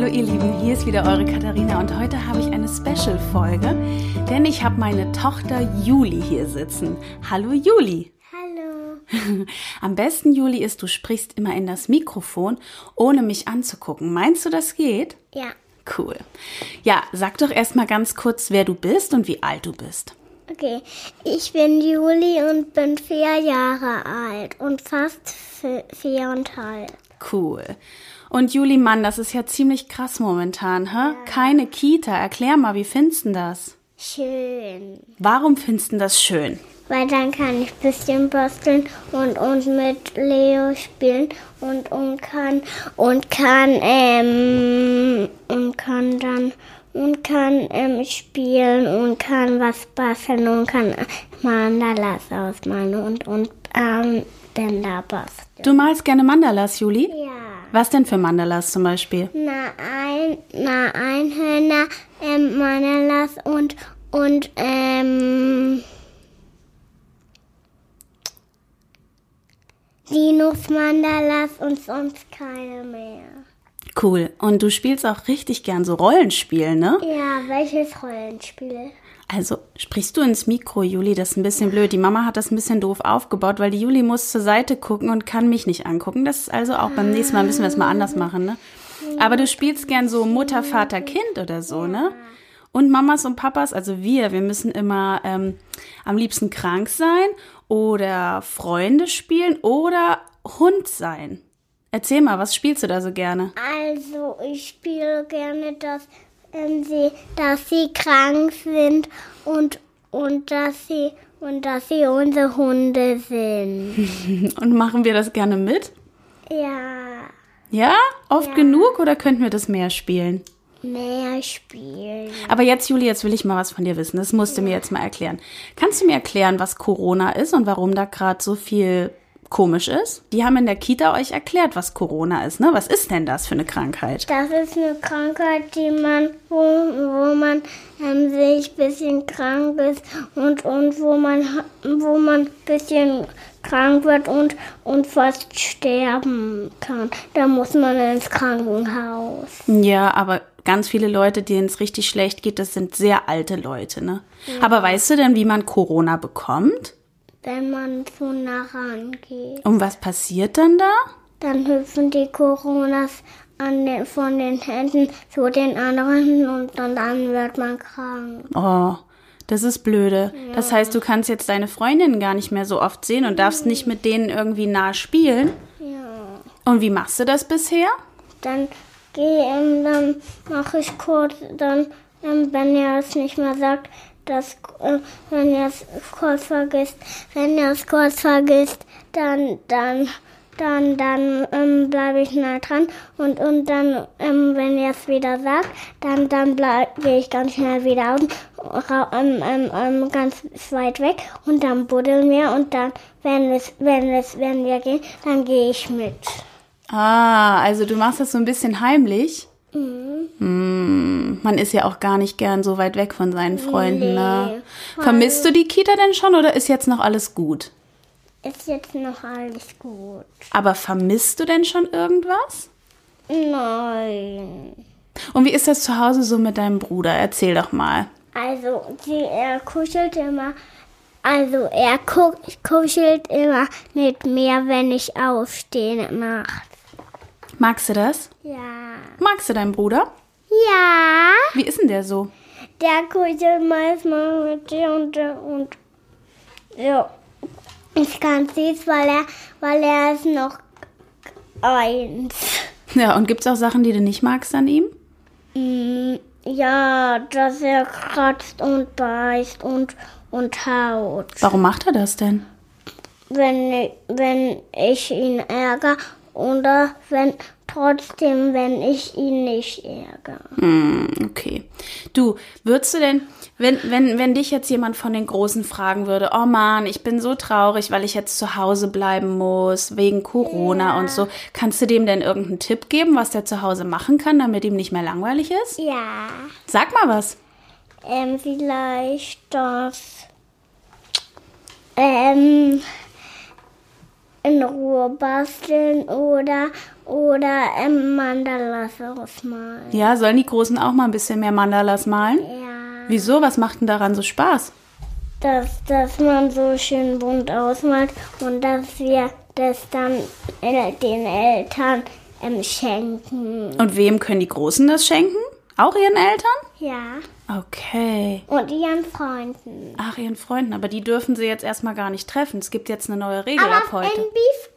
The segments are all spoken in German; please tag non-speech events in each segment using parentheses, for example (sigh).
Hallo ihr Lieben, hier ist wieder eure Katharina und heute habe ich eine Special-Folge, denn ich habe meine Tochter Juli hier sitzen. Hallo Juli. Hallo. (laughs) Am besten, Juli, ist, du sprichst immer in das Mikrofon, ohne mich anzugucken. Meinst du, das geht? Ja. Cool. Ja, sag doch erstmal ganz kurz, wer du bist und wie alt du bist. Okay, ich bin Juli und bin vier Jahre alt und fast vi- viereinhalb. Cool. Und Juli, Mann, das ist ja ziemlich krass momentan, hä? Keine Kita. Erklär mal, wie findest du das? Schön. Warum findest du das schön? Weil dann kann ich ein bisschen basteln und, und mit Leo spielen und, und kann und kann ähm, und kann dann und kann ähm, spielen und kann was basteln und kann Mandalas ausmalen und und ähm, Bänder basteln. Du malst gerne Mandalas, Juli? Ja. Was denn für Mandalas zum Beispiel? Na ein, na Einhörner, ähm, Manalas und und ähm Linus Mandalas und sonst keine mehr. Cool. Und du spielst auch richtig gern so Rollenspiel, ne? Ja, welches Rollenspiel? Also sprichst du ins Mikro, Juli? Das ist ein bisschen blöd. Die Mama hat das ein bisschen doof aufgebaut, weil die Juli muss zur Seite gucken und kann mich nicht angucken. Das ist also auch beim nächsten Mal müssen wir es mal anders machen, ne? Aber du spielst gern so Mutter, Vater, Kind oder so, ne? Und Mamas und Papas, also wir, wir müssen immer ähm, am liebsten krank sein oder Freunde spielen oder Hund sein. Erzähl mal, was spielst du da so gerne? Also ich spiele gerne, dass ähm, sie, dass sie krank sind und und dass sie und dass sie unsere Hunde sind. (laughs) Und machen wir das gerne mit? Ja, Ja? Oft genug oder könnten wir das mehr spielen? mehr spielen. Aber jetzt, Juli, jetzt will ich mal was von dir wissen. Das musst du mir jetzt mal erklären. Kannst du mir erklären, was Corona ist und warum da gerade so viel komisch ist? Die haben in der Kita euch erklärt, was Corona ist, ne? Was ist denn das für eine Krankheit? Das ist eine Krankheit, die man, wo, wo man ähm, sich ein bisschen krank ist und, und wo man wo man ein bisschen krank wird und, und fast sterben kann. Da muss man ins Krankenhaus. Ja, aber ganz viele Leute, denen es richtig schlecht geht, das sind sehr alte Leute, ne? Aber weißt du denn, wie man Corona bekommt? Wenn man zu nah rangeht, Und was passiert dann da? dann hüpfen die Coronas an den, von den Händen zu den anderen und dann, dann wird man krank. Oh, das ist blöde. Das heißt, du kannst jetzt deine Freundinnen gar nicht mehr so oft sehen und darfst nicht mit denen irgendwie nah spielen. Ja. Und wie machst du das bisher? Dann gehe dann mache ich kurz, dann, wenn er es nicht mehr sagt, dass, äh, wenn er es kurz vergisst, wenn er es kurz vergisst, dann, dann, dann, dann ähm, bleibe ich nah dran und, und dann, ähm, wenn er es wieder sagt, dann, dann gehe ich ganz schnell wieder aus, ähm, ähm, ähm, ganz weit weg und dann buddeln wir und dann, wenn es, wenn es, wenn wir gehen, dann gehe ich mit. Ah, also du machst das so ein bisschen heimlich. Hm, man ist ja auch gar nicht gern so weit weg von seinen Freunden. Ne? Vermisst du die Kita denn schon oder ist jetzt noch alles gut? Ist jetzt noch alles gut? Aber vermisst du denn schon irgendwas? Nein. Und wie ist das zu Hause so mit deinem Bruder? Erzähl doch mal. Also, sie, er kuschelt immer. Also, er ku kuschelt immer mit mir, wenn ich aufstehe nachts. Magst du das? Ja. Magst du deinen Bruder? Ja. Wie ist denn der so? Der kuschelt manchmal mit dir und, und ja. Ist ganz süß, weil er, weil er ist noch eins. Ja, und gibt's auch Sachen, die du nicht magst an ihm? Mm, Ja, dass er kratzt und beißt und, und haut. Warum macht er das denn? Wenn, ich- wenn ich ihn ärgere oder wenn trotzdem, wenn ich ihn nicht ärgere. Hm, okay. Du, würdest du denn, wenn, wenn, wenn dich jetzt jemand von den Großen fragen würde, oh Mann, ich bin so traurig, weil ich jetzt zu Hause bleiben muss, wegen Corona und so, kannst du dem denn irgendeinen Tipp geben, was der zu Hause machen kann, damit ihm nicht mehr langweilig ist? Ja, Sag mal was. ähm, vielleicht das, ähm, in Ruhe basteln oder, oder Mandalas ausmalen. Ja, sollen die Großen auch mal ein bisschen mehr Mandalas malen? Ja. Wieso? Was macht denn daran so Spaß? Dass, dass man so schön bunt ausmalt und dass wir das dann den Eltern ähm, schenken. Und wem können die Großen das schenken? Auch ihren Eltern? Ja. Okay. Und ihren Freunden. Ach, ihren Freunden, aber die dürfen sie jetzt erstmal gar nicht treffen. Es gibt jetzt eine neue Regel Aber ab ein heute. Brief,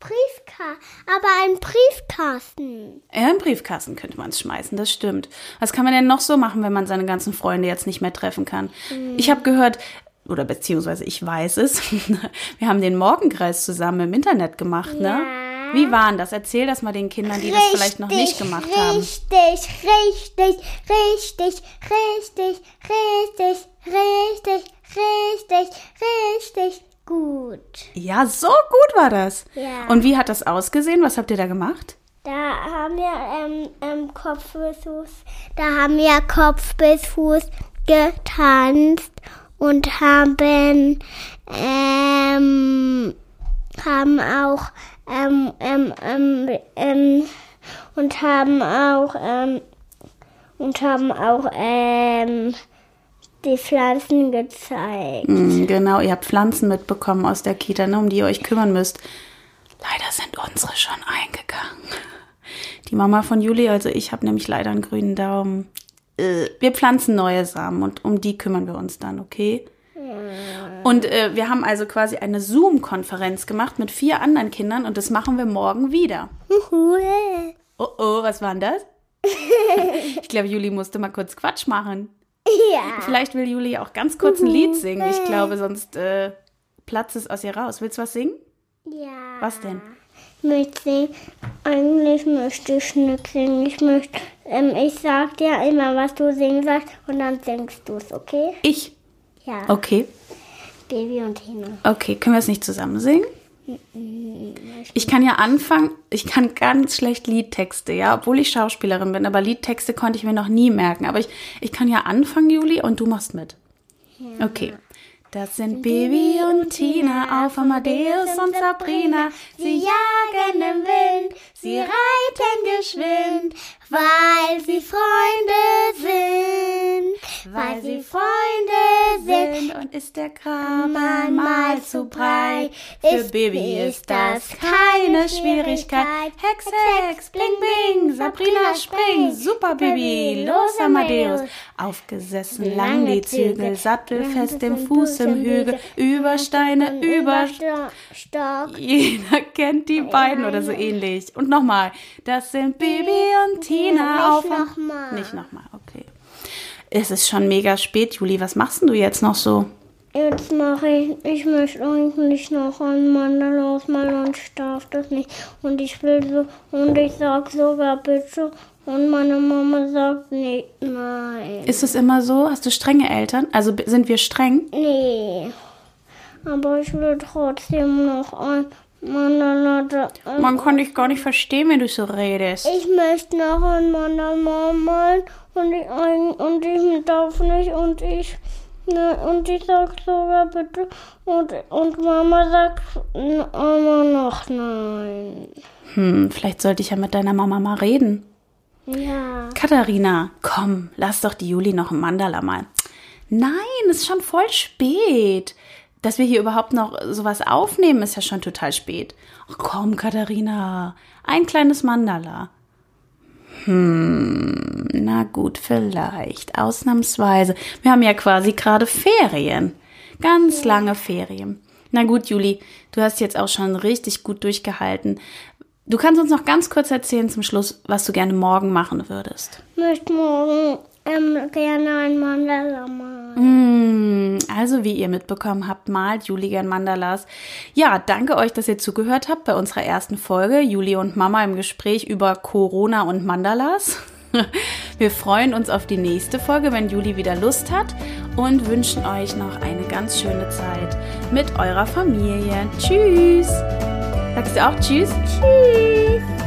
Briefka aber ein Briefkasten. Ja, im Briefkasten könnte man es schmeißen, das stimmt. Was kann man denn noch so machen, wenn man seine ganzen Freunde jetzt nicht mehr treffen kann? Ich habe gehört, oder beziehungsweise ich weiß es, (laughs) wir haben den Morgenkreis zusammen im Internet gemacht, ne? Wie war denn das? Erzähl das mal den Kindern, die das vielleicht noch nicht gemacht haben. Richtig, richtig, richtig, richtig, richtig, richtig, richtig, richtig gut. Ja, so gut war das. Ja. Und wie hat das ausgesehen? Was habt ihr da gemacht? Da haben wir ähm, ähm, Kopf bis Fuß, da haben wir Kopf bis Fuß getanzt und haben ähm, haben auch ähm, ähm, ähm, ähm, und haben auch ähm, und haben auch die Pflanzen gezeigt. Mm, genau, ihr habt Pflanzen mitbekommen aus der Kita, ne, um die ihr euch kümmern müsst. Leider sind unsere schon eingegangen. Die Mama von Juli, also ich, habe nämlich leider einen grünen Daumen. Äh, Wir pflanzen neue Samen und um die kümmern wir uns dann, okay? Und äh, wir haben also quasi eine Zoom-Konferenz gemacht mit vier anderen Kindern und das machen wir morgen wieder. Oh oh, was war denn das? (laughs) ich glaube, Juli musste mal kurz Quatsch machen. Ja. Vielleicht will Juli auch ganz kurz ein Lied singen. Ich glaube, sonst äh, platzt es aus ihr raus. Willst du was singen? Ja. Was denn? Mit singen. Eigentlich möchte ich nicht singen. Ich möchte, ähm, ich sag dir immer, was du singen sollst und dann singst du es, okay? Ich. Ja. Okay. Baby und Tina. Okay, können wir es nicht zusammen singen? Ich kann ja anfangen, ich kann ganz schlecht Liedtexte, ja, obwohl ich Schauspielerin bin, aber Liedtexte konnte ich mir noch nie merken. Aber ich, ich kann ja anfangen, Juli, und du machst mit. Okay. Das sind Baby und Tina auf Amadeus und Sabrina. Sie jagen im Wind, sie reiten geschwind, Weil sie Freunde sind. weil sie Freunde sind. Und ist der Graben mal zu breit, für Baby ist das keine Schwierigkeit. Hex, Hex, bling, bling, Sabrina spring, super Baby, los Amadeus. Aufgesessen lang die Zügel, sattelfest im Fuß im Hügel, über Steine, über Sto- Stock. jeder kennt die beiden oder so ähnlich. Und nochmal, das sind Baby und Tina auf. Nicht nochmal. Es ist schon mega spät, Juli. Was machst du jetzt noch so? Jetzt mache ich, ich möchte eigentlich noch ein Mandala ausmalen und ich darf das nicht. Und ich will so, und ich sag sogar bitte. Und meine Mama sagt nicht, nein. Ist es immer so? Hast du strenge Eltern? Also sind wir streng? Nee. Aber ich will trotzdem noch ein Mandala. da- Man kann dich gar nicht verstehen, wenn du so redest. Ich möchte noch ein Mandala malen und ich, und ich darf nicht und ich ne, und ich sag sogar bitte und, und Mama sagt immer noch nein. Hm, vielleicht sollte ich ja mit deiner Mama mal reden. Ja. Katharina, komm, lass doch die Juli noch ein Mandala malen. Nein, es ist schon voll spät. Dass wir hier überhaupt noch sowas aufnehmen, ist ja schon total spät. Ach komm, Katharina, ein kleines Mandala. Hm, na gut, vielleicht, ausnahmsweise. Wir haben ja quasi gerade Ferien. Ganz lange Ferien. Na gut, Juli, du hast jetzt auch schon richtig gut durchgehalten. Du kannst uns noch ganz kurz erzählen zum Schluss, was du gerne morgen machen würdest. möchte morgen ähm, gerne ein Mandala malen. Mm, Also, wie ihr mitbekommen habt, malt Juli gern Mandalas. Ja, danke euch, dass ihr zugehört habt bei unserer ersten Folge. Juli und Mama im Gespräch über Corona und Mandalas. (laughs) Wir freuen uns auf die nächste Folge, wenn Juli wieder Lust hat und wünschen euch noch eine ganz schöne Zeit mit eurer Familie. Tschüss! Sagst du auch Tschüss? Tschüss.